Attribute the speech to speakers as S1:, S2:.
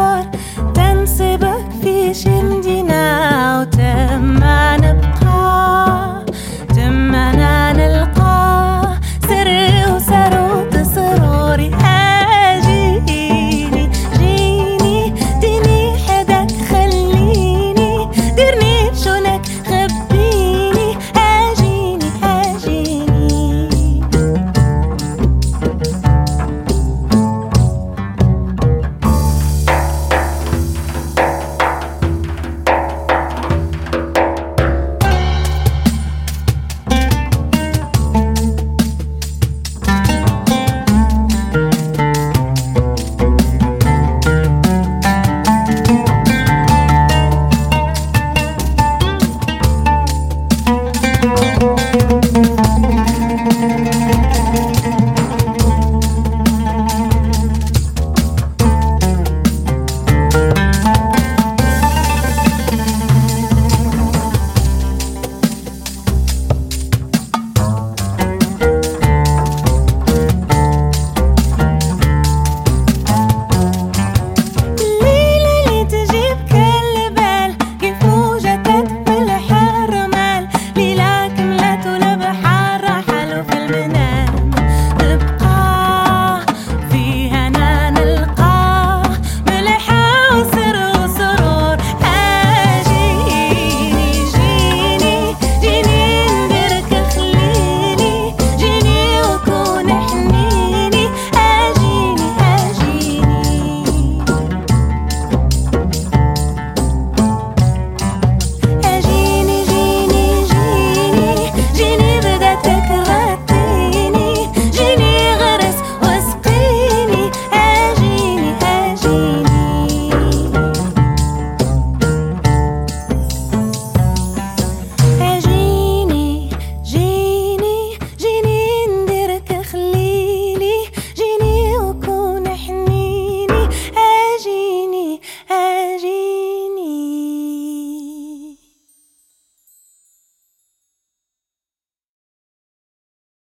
S1: البشر تنسبك في شمدنا